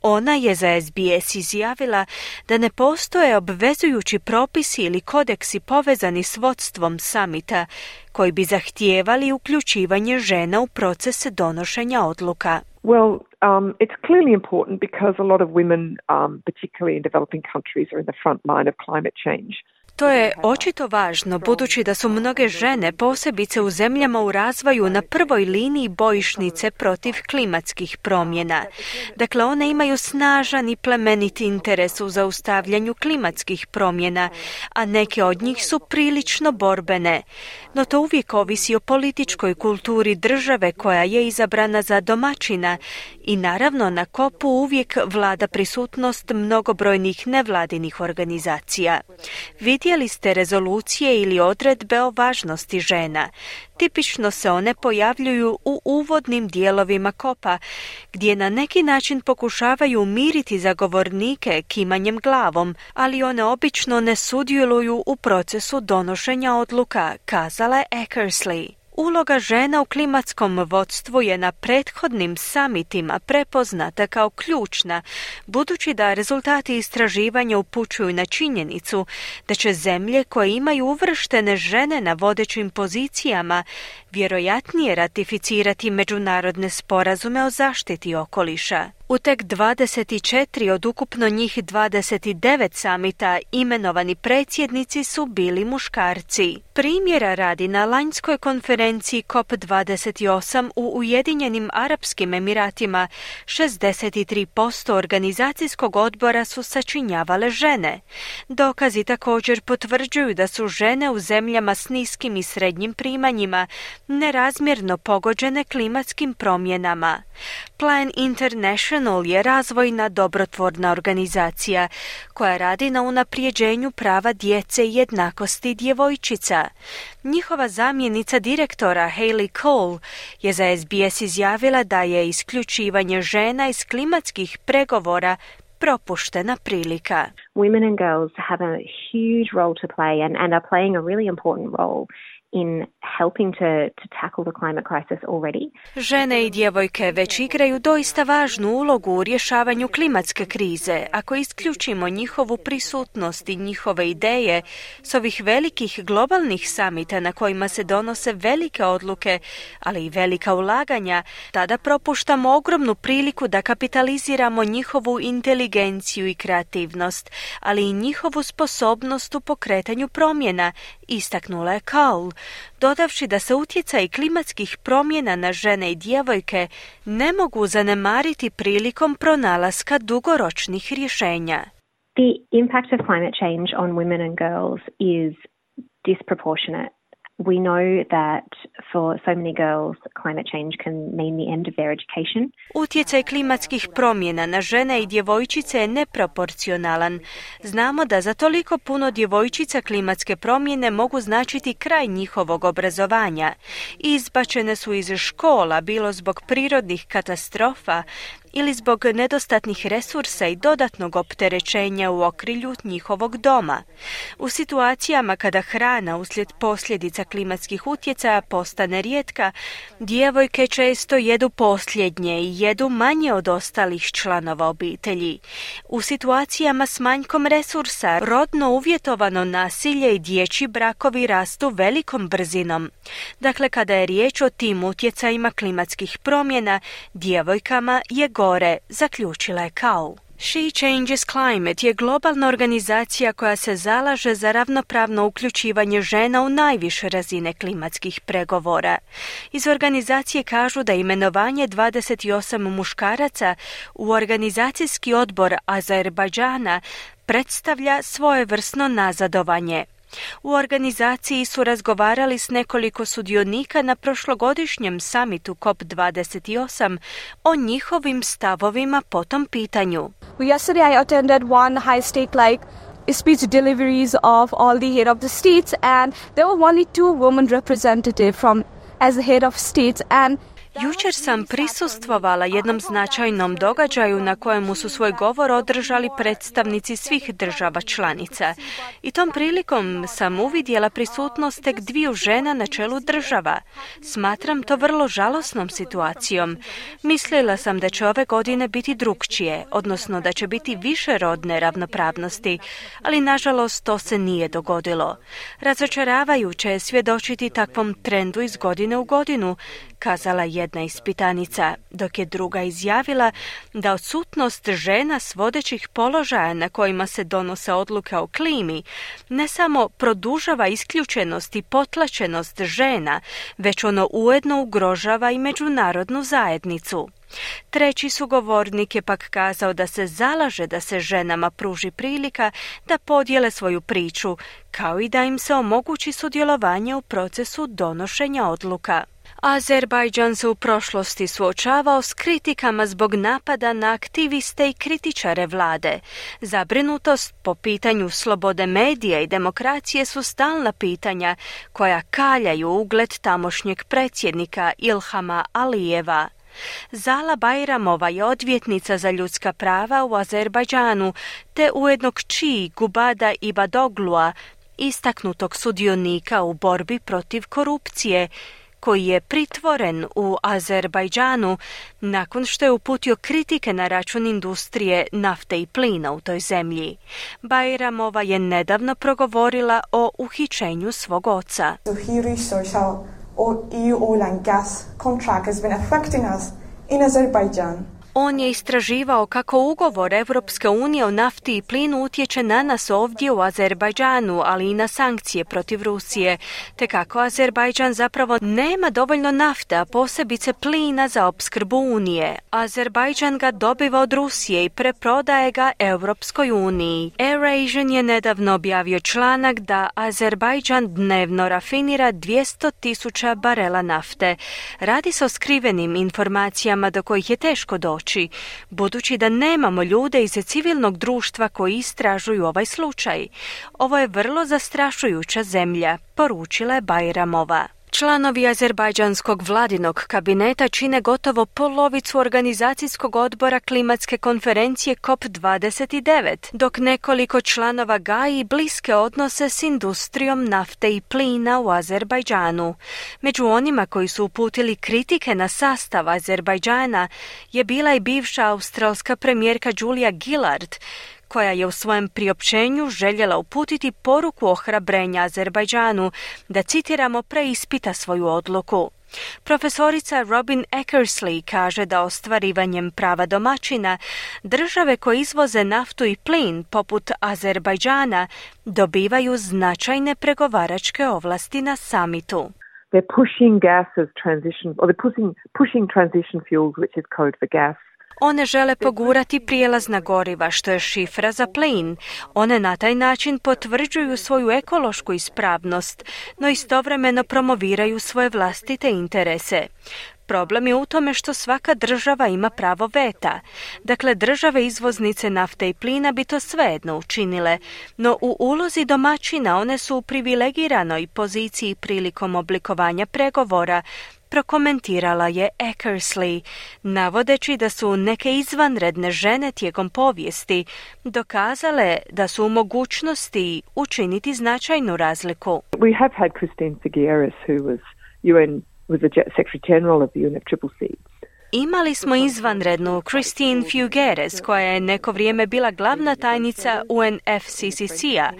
Ona je za SBS izjavila da ne postoje obvezujući propisi ili kodeksi povezani s vodstvom samita koji bi zahtijevali uključivanje žena u proces donošenja odluka. Well, um, it's clearly important because a lot of women, um, particularly in developing countries, are in the front line of climate change. To je očito važno budući da su mnoge žene posebice u zemljama u razvoju na prvoj liniji bojišnice protiv klimatskih promjena. Dakle, one imaju snažan i plemeniti interes u zaustavljanju klimatskih promjena, a neke od njih su prilično borbene. No to uvijek ovisi o političkoj kulturi države koja je izabrana za domaćina i naravno na kopu uvijek vlada prisutnost mnogobrojnih nevladinih organizacija. Vidjeli ste rezolucije ili odredbe o važnosti žena. Tipično se one pojavljuju u uvodnim dijelovima kopa, gdje na neki način pokušavaju umiriti zagovornike kimanjem glavom, ali one obično ne sudjeluju u procesu donošenja odluka, kazala je Eckersley. Uloga žena u klimatskom vodstvu je na prethodnim samitima prepoznata kao ključna, budući da rezultati istraživanja upućuju na činjenicu da će zemlje koje imaju uvrštene žene na vodećim pozicijama vjerojatnije ratificirati međunarodne sporazume o zaštiti okoliša. U tek 24 od ukupno njih 29 samita imenovani predsjednici su bili muškarci. Primjera radi na lanjskoj konferenciji COP28 u Ujedinjenim Arapskim Emiratima 63% organizacijskog odbora su sačinjavale žene. Dokazi također potvrđuju da su žene u zemljama s niskim i srednjim primanjima nerazmjerno pogođene klimatskim promjenama. Plan International je razvojna dobrotvorna organizacija koja radi na unaprijeđenju prava djece i jednakosti djevojčica. Njihova zamjenica direktora Hayley Cole je za SBS izjavila da je isključivanje žena iz klimatskih pregovora propuštena prilika. Women and girls have a huge role to play and, and are playing a really important role in helping to, to tackle the climate crisis already. Žene i djevojke već igraju doista važnu ulogu u rješavanju klimatske krize. Ako isključimo njihovu prisutnost i njihove ideje s ovih velikih globalnih samita na kojima se donose velike odluke, ali i velika ulaganja, tada propuštamo ogromnu priliku da kapitaliziramo njihovu inteligenciju i kreativnost, ali i njihovu sposobnost u pokretanju promjena, istaknula je Kaul, dodavši da se utjecaj klimatskih promjena na žene i djevojke ne mogu zanemariti prilikom pronalaska dugoročnih rješenja. The impact of climate change on women and girls is disproportionate We know that for so many girls, climate change can mean the end of their education. Utjecaj klimatskih promjena na žene i djevojčice je neproporcionalan. Znamo da za toliko puno djevojčica klimatske promjene mogu značiti kraj njihovog obrazovanja. Izbačene su iz škola bilo zbog prirodnih katastrofa ili zbog nedostatnih resursa i dodatnog opterećenja u okrilju njihovog doma. U situacijama kada hrana uslijed posljedica klimatskih utjecaja postane rijetka, djevojke često jedu posljednje i jedu manje od ostalih članova obitelji. U situacijama s manjkom resursa rodno uvjetovano nasilje i dječji brakovi rastu velikom brzinom. Dakle, kada je riječ o tim utjecajima klimatskih promjena, djevojkama je gore, zaključila je Kao. She Changes Climate je globalna organizacija koja se zalaže za ravnopravno uključivanje žena u najviše razine klimatskih pregovora. Iz organizacije kažu da imenovanje 28 muškaraca u organizacijski odbor Azerbajdžana predstavlja svojevrsno nazadovanje. U organizaciji su razgovarali s nekoliko sudionika na prošlogodišnjem samitu COP28 o njihovim stavovima po tom pitanju. Yesterday I attended one high stake like speech deliveries of all the head of the states and there were only two women representative from as the head of states and Jučer sam prisustvovala jednom značajnom događaju na kojemu su svoj govor održali predstavnici svih država članica. I tom prilikom sam uvidjela prisutnost tek dviju žena na čelu država. Smatram to vrlo žalosnom situacijom. Mislila sam da će ove godine biti drukčije, odnosno da će biti više rodne ravnopravnosti, ali nažalost to se nije dogodilo. Razočaravajuće je svjedočiti takvom trendu iz godine u godinu, kazala jedna ispitanica, dok je druga izjavila da odsutnost žena s vodećih položaja na kojima se donose odluke o klimi ne samo produžava isključenost i potlačenost žena, već ono ujedno ugrožava i međunarodnu zajednicu. Treći sugovornik je pak kazao da se zalaže da se ženama pruži prilika da podijele svoju priču, kao i da im se omogući sudjelovanje u procesu donošenja odluka. Azerbajdžan se u prošlosti suočavao s kritikama zbog napada na aktiviste i kritičare vlade. Zabrinutost po pitanju slobode medija i demokracije su stalna pitanja koja kaljaju ugled tamošnjeg predsjednika Ilhama Alijeva. Zala Bajramova je odvjetnica za ljudska prava u Azerbajdžanu, te ujedno kći Gubada Ibadoglua, istaknutog sudionika u borbi protiv korupcije, koji je pritvoren u Azerbajdžanu nakon što je uputio kritike na račun industrije nafte i plina u toj zemlji. Bajramova je nedavno progovorila o uhićenju svog oca. EU oil and gas contract has been affecting us in Azerbaijan. On je istraživao kako ugovor Europske unije o nafti i plinu utječe na nas ovdje u Azerbajdžanu, ali i na sankcije protiv Rusije, te kako Azerbajdžan zapravo nema dovoljno nafte, a posebice plina za opskrbu Unije. Azerbajdžan ga dobiva od Rusije i preprodaje ga Europskoj uniji. AirAsian je nedavno objavio članak da Azerbajdžan dnevno rafinira 200 tisuća barela nafte. Radi se o skrivenim informacijama do kojih je teško doći budući da nemamo ljude iz civilnog društva koji istražuju ovaj slučaj. Ovo je vrlo zastrašujuća zemlja, poručila je Bajramova. Članovi azerbajdžanskog vladinog kabineta čine gotovo polovicu organizacijskog odbora klimatske konferencije COP29, dok nekoliko članova gaji bliske odnose s industrijom nafte i plina u Azerbajdžanu. Među onima koji su uputili kritike na sastav Azerbajdžana je bila i bivša australska premijerka Julia Gillard, koja je u svojem priopćenju željela uputiti poruku ohrabrenja Azerbajdžanu da citiramo preispita svoju odluku. Profesorica Robin Eckersley kaže da ostvarivanjem prava domaćina države koje izvoze naftu i plin poput Azerbajdžana dobivaju značajne pregovaračke ovlasti na samitu. They're pushing gas as transition, or they're pushing, pushing transition fuels, which is code for gas. One žele pogurati prijelazna goriva, što je šifra za plin. One na taj način potvrđuju svoju ekološku ispravnost, no istovremeno promoviraju svoje vlastite interese. Problem je u tome što svaka država ima pravo veta. Dakle, države izvoznice nafte i plina bi to svejedno učinile, no u ulozi domaćina one su u privilegiranoj poziciji prilikom oblikovanja pregovora, prokomentirala je Eckersley, navodeći da su neke izvanredne žene tijekom povijesti dokazale da su u mogućnosti učiniti značajnu razliku. We have had Christine Figueres, who was UN was the Secretary General of the UNFCCC. Imali smo izvanrednu Christine Figueres, koja je neko vrijeme bila glavna tajnica UNFCCC-a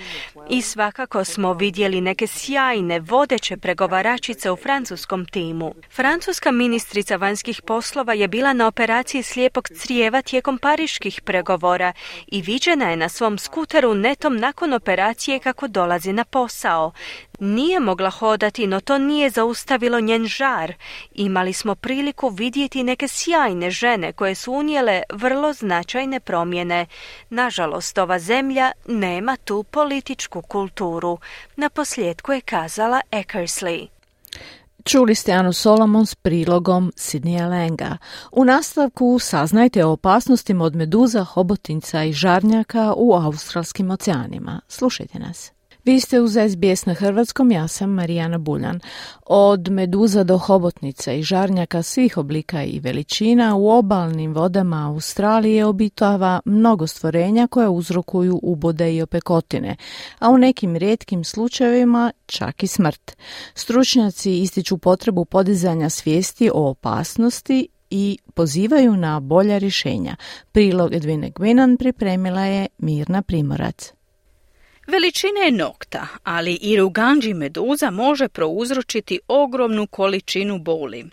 i svakako smo vidjeli neke sjajne vodeće pregovaračice u francuskom timu. Francuska ministrica vanjskih poslova je bila na operaciji slijepog crijeva tijekom pariških pregovora i viđena je na svom skuteru netom nakon operacije kako dolazi na posao. Nije mogla hodati, no to nije zaustavilo njen žar. Imali smo priliku vidjeti neke sjajne žene koje su unijele vrlo značajne promjene. Nažalost, ova zemlja nema tu političku kulturu. Na posljedku je kazala Eckersley. Čuli ste Anu Solomon s prilogom Sidnija Lenga. U nastavku saznajte o opasnostima od meduza, hobotinca i žarnjaka u australskim oceanima. Slušajte nas. Vi ste uz SBS na hrvatskom, ja sam Marijana Buljan. Od meduza do hobotnica i žarnjaka svih oblika i veličina u obalnim vodama Australije obitava mnogo stvorenja koje uzrokuju ubode i opekotine, a u nekim rijetkim slučajevima čak i smrt. Stručnjaci ističu potrebu podizanja svijesti o opasnosti i pozivaju na bolja rješenja. Prilog Edvine Gwinan pripremila je Mirna Primorac. Veličine nokta, ali i ruganđi meduza može prouzročiti ogromnu količinu boli.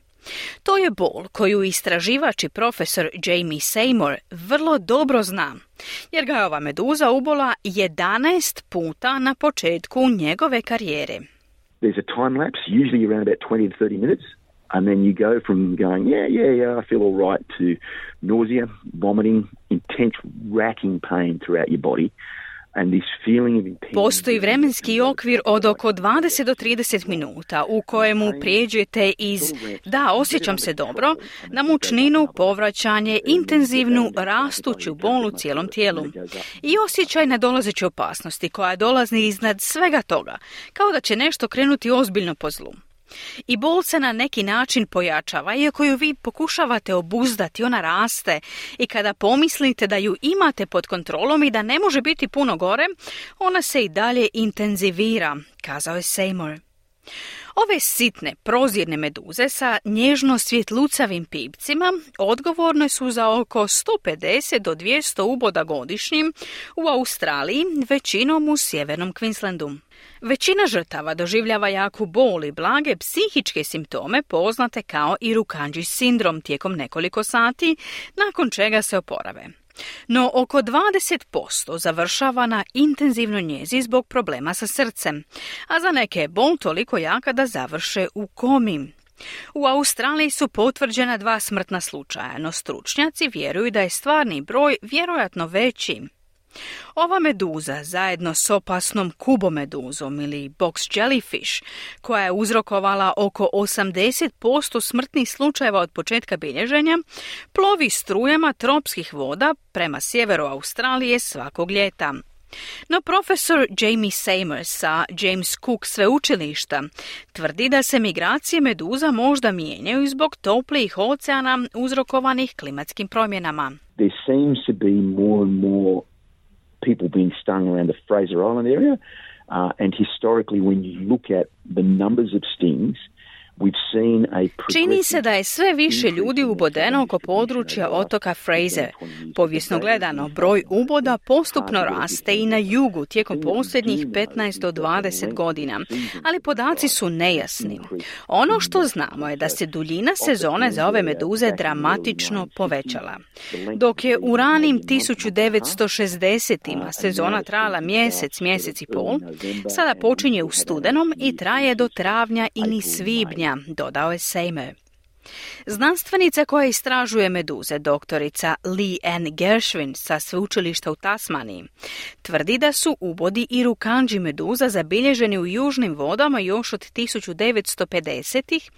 To je bol koju istraživač i profesor Jamie Seymour vrlo dobro zna, jer ga je ova meduza ubola 11 puta na početku njegove karijere. There's a time lapse, usually around about 20 to 30 minutes, and then you go from going, yeah, yeah, yeah, I feel all right, to nausea, vomiting, intense racking pain throughout your body. Postoji vremenski okvir od oko 20 do 30 minuta u kojemu prijeđete iz da, osjećam se dobro, na mučninu, povraćanje, intenzivnu, rastuću bol u cijelom tijelu. i osjećaj nadolazeće opasnosti koja dolazi iznad svega toga, kao da će nešto krenuti ozbiljno po zlu. I bol se na neki način pojačava, iako ju vi pokušavate obuzdati, ona raste i kada pomislite da ju imate pod kontrolom i da ne može biti puno gore, ona se i dalje intenzivira, kazao je Seymour. Ove sitne, prozirne meduze sa nježno svjetlucavim pipcima odgovorne su za oko 150 do 200 uboda godišnjim u Australiji, većinom u sjevernom Queenslandu. Većina žrtava doživljava jaku bol i blage psihičke simptome poznate kao i rukanđi sindrom tijekom nekoliko sati, nakon čega se oporave. No oko 20% završava na intenzivnoj njezi zbog problema sa srcem, a za neke je bol toliko jaka da završe u komi. U Australiji su potvrđena dva smrtna slučaja, no stručnjaci vjeruju da je stvarni broj vjerojatno veći. Ova meduza zajedno s opasnom kubomeduzom ili box jellyfish, koja je uzrokovala oko 80% smrtnih slučajeva od početka bilježenja, plovi strujama tropskih voda prema sjeveru Australije svakog ljeta. No profesor Jamie Seymour sa James Cook sveučilišta tvrdi da se migracije meduza možda mijenjaju zbog toplijih oceana uzrokovanih klimatskim promjenama. There seems to be more and more people being stung around the Fraser Island area. Uh, and historically, when you look at the numbers of stings, Čini se da je sve više ljudi ubodeno oko područja otoka Fraser. Povijesno gledano, broj uboda postupno raste i na jugu tijekom posljednjih 15 do 20 godina, ali podaci su nejasni. Ono što znamo je da se duljina sezone za ove meduze dramatično povećala. Dok je u ranim 1960-ima sezona trajala mjesec, mjesec i pol, sada počinje u studenom i traje do travnja ili svibnja, dodao je Sejme. Znanstvenica koja istražuje meduze, doktorica Lee Ann Gershwin sa sveučilišta u Tasmaniji, tvrdi da su ubodi i rukanđi meduza zabilježeni u južnim vodama još od 1950-ih,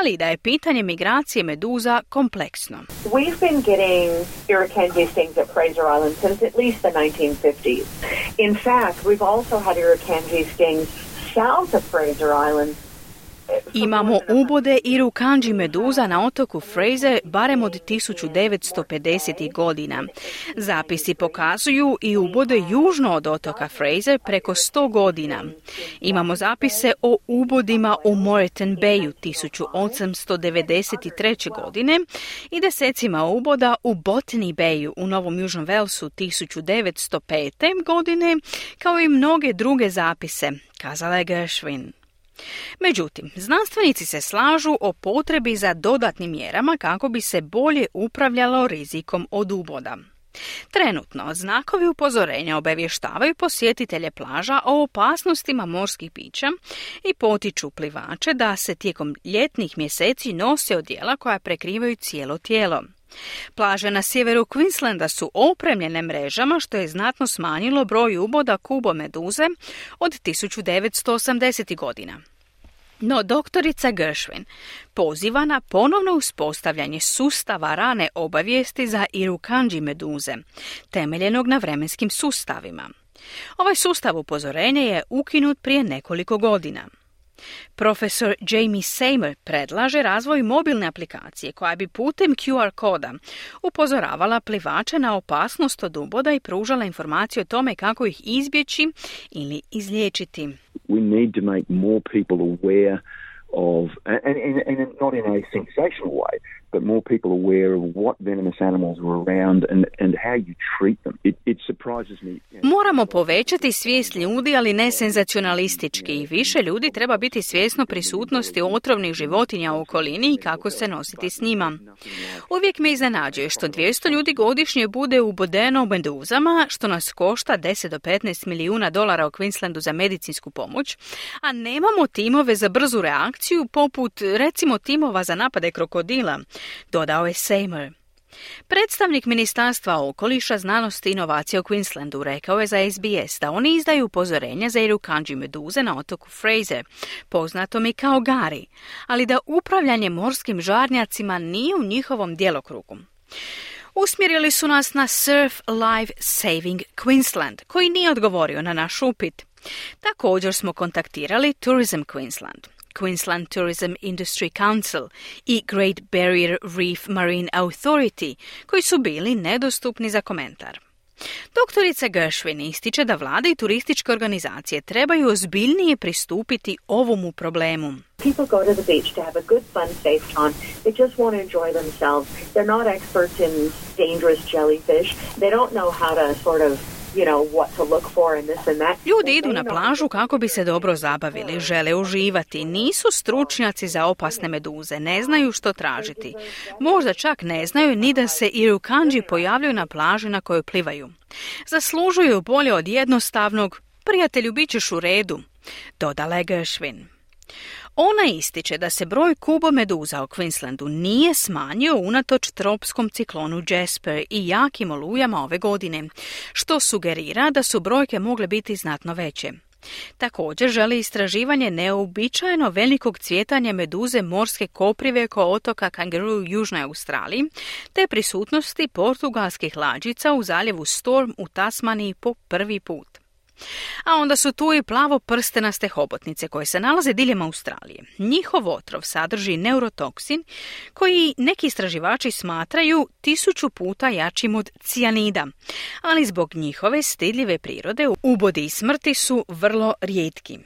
ali da je pitanje migracije meduza kompleksno. We've been getting irukandji stings at Fraser Island since at least the 1950s. In fact, we've also had irukandji stings south of Fraser Island Imamo ubode i rukanđi meduza na otoku Fraser barem od 1950. godina. Zapisi pokazuju i ubode južno od otoka Fraser preko 100 godina. Imamo zapise o ubodima u Moreton Bayu 1893. godine i desecima uboda u Botany Bayu u Novom Južnom Velsu 1905. godine, kao i mnoge druge zapise, kazala je Gershwin. Međutim, znanstvenici se slažu o potrebi za dodatnim mjerama kako bi se bolje upravljalo rizikom od uboda. Trenutno znakovi upozorenja obavještavaju posjetitelje plaža o opasnostima morskih pića i potiču plivače da se tijekom ljetnih mjeseci nose odjela koja prekrivaju cijelo tijelo. Plaže na sjeveru Queenslanda su opremljene mrežama što je znatno smanjilo broj uboda kubo meduze od 1980. godina. No doktorica Gershwin poziva na ponovno uspostavljanje sustava rane obavijesti za irukanđi meduze, temeljenog na vremenskim sustavima. Ovaj sustav upozorenja je ukinut prije nekoliko godina. Profesor Jamie Seymour predlaže razvoj mobilne aplikacije koja bi putem QR koda upozoravala plivače na opasnost od uboda i pružala informacije o tome kako ih izbjeći ili izliječiti. We need to make more people aware of, and, and, and not in a sensational way, but more people aware of what venomous animals are around and, and how you treat them. It, it surprises me. Moramo povećati svijest ljudi, ali ne senzacionalistički. Više ljudi treba biti svjesno prisutnosti otrovnih životinja u okolini i kako se nositi s njima. Uvijek me iznenađuje što 200 ljudi godišnje bude ubodeno meduzama, što nas košta 10 do 15 milijuna dolara u Queenslandu za medicinsku pomoć, a nemamo timove za brzu reakciju poput recimo timova za napade krokodila, dodao je Seymour. Predstavnik Ministarstva okoliša, znanosti i inovacija u Queenslandu rekao je za SBS da oni izdaju upozorenja za irukanđi meduze na otoku Fraser, poznatom i kao Gari, ali da upravljanje morskim žarnjacima nije u njihovom djelokrugu. Usmjerili su nas na Surf Life Saving Queensland, koji nije odgovorio na naš upit. Također smo kontaktirali Tourism Queensland. Queensland Tourism Industry Council i Great Barrier Reef Marine Authority, koji su bili nedostupni za komentar. Doktorica Gershwin ističe da vlade i turističke organizacije trebaju ozbiljnije pristupiti ovomu problemu. People go to the beach to have a good, fun, safe time. They just want to enjoy themselves. They're not experts in dangerous jellyfish. They don't know how to sort of Ljudi idu na plažu kako bi se dobro zabavili, žele uživati, nisu stručnjaci za opasne meduze, ne znaju što tražiti. Možda čak ne znaju ni da se irukanđi pojavljuju na plaži na kojoj plivaju. Zaslužuju bolje od jednostavnog, prijatelju bit ćeš u redu, dodala je Gershwin. Ona ističe da se broj kubomeduza u Queenslandu nije smanjio unatoč tropskom ciklonu Jasper i jakim olujama ove godine, što sugerira da su brojke mogle biti znatno veće. Također želi istraživanje neobičajeno velikog cvjetanja meduze morske koprive oko otoka Kangaroo u Južnoj Australiji, te prisutnosti portugalskih lađica u zaljevu Storm u Tasmaniji po prvi put. A onda su tu i plavo prstenaste hobotnice koje se nalaze diljem Australije. Njihov otrov sadrži neurotoksin koji neki istraživači smatraju tisuću puta jačim od cijanida, ali zbog njihove stidljive prirode ubodi i smrti su vrlo rijetki.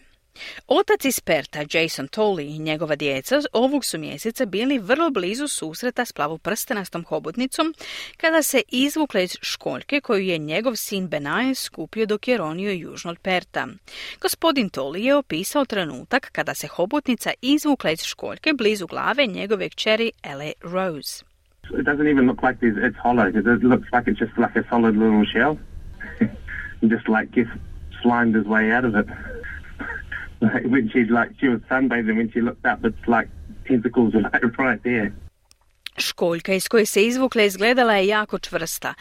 Otac iz Perta, Jason Tolley i njegova djeca ovog su mjeseca bili vrlo blizu susreta s prstenastom hobotnicom kada se izvukla iz školjke koju je njegov sin Benaje skupio dok je ronio južno od Perta. Gospodin Tolley je opisao trenutak kada se hobotnica izvukla iz školjke blizu glave njegove kćeri Ele Rose. It doesn't even look like it's hollow. It looks like it's just like a solid little shell. just like slimed his way out of it. when she like she was sunbathing when she looked up it's like tentacles right, right there. Školjka iz koje se izvukla izgledala je jako čvrsta.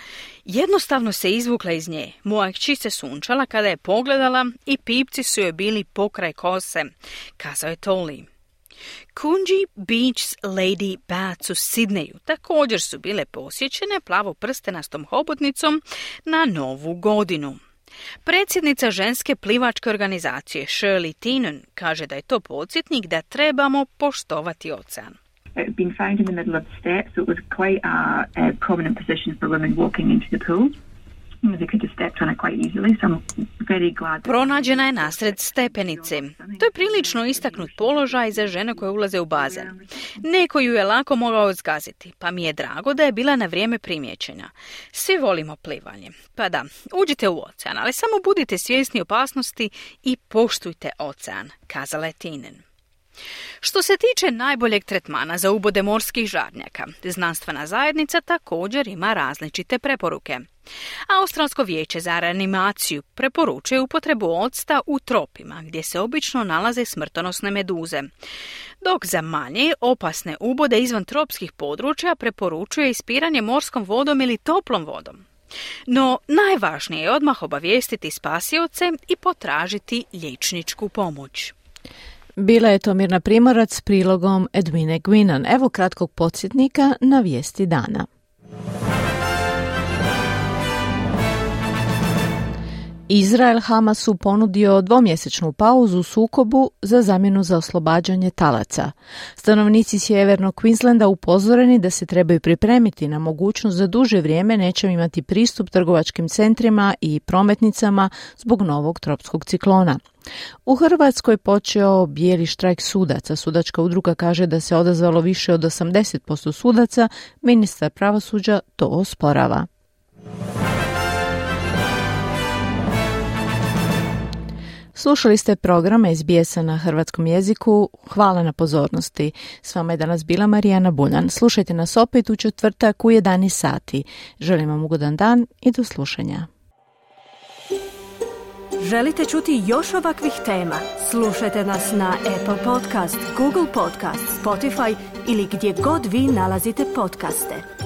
Jednostavno se izvukla iz nje. Moja kći se sunčala kada je pogledala i pipci su joj bili pokraj kose, kazao je Toli. Kunji Beach's Lady Bats u Sidneju također su bile posjećene plavo prstenastom hobotnicom na novu godinu. Predsjednica ženske plivačke organizacije Shirley Teenan kaže da je to podsjetnik da trebamo poštovati ocean. Been found in the middle of the steps, so it was quite a, a prominent position for women walking into the pool. Pronađena je nasred stepenice. To je prilično istaknut položaj za žene koje ulaze u bazen. Neko ju je lako mogao zgaziti, pa mi je drago da je bila na vrijeme primjećena. Svi volimo plivanje. Pa da, uđite u ocean, ali samo budite svjesni opasnosti i poštujte ocean, kazala je Tinen. Što se tiče najboljeg tretmana za ubode morskih žarnjaka, znanstvena zajednica također ima različite preporuke. Australsko vijeće za reanimaciju preporučuje upotrebu octa u tropima, gdje se obično nalaze smrtonosne meduze. Dok za manje opasne ubode izvan tropskih područja preporučuje ispiranje morskom vodom ili toplom vodom. No, najvažnije je odmah obavijestiti spasioce i potražiti liječničku pomoć. Bila je to Mirna Primorac s prilogom Edmine Gwinan. Evo kratkog podsjetnika na vijesti dana. Izrael Hamasu ponudio dvomjesečnu pauzu u sukobu za zamjenu za oslobađanje talaca. Stanovnici sjevernog Queenslanda upozoreni da se trebaju pripremiti na mogućnost za duže vrijeme neće imati pristup trgovačkim centrima i prometnicama zbog novog tropskog ciklona. U Hrvatskoj počeo bijeli štrajk sudaca. Sudačka udruga kaže da se odazvalo više od 80% sudaca, ministar pravosuđa to osporava. Slušali ste program sbs na hrvatskom jeziku. Hvala na pozornosti. S vama je danas bila Marijana Buljan. Slušajte nas opet u četvrtak u 11 sati. Želim vam ugodan dan i do slušanja. Želite čuti još ovakvih tema? Slušajte nas na Apple Podcast, Google Podcast, Spotify ili gdje god vi nalazite podcaste.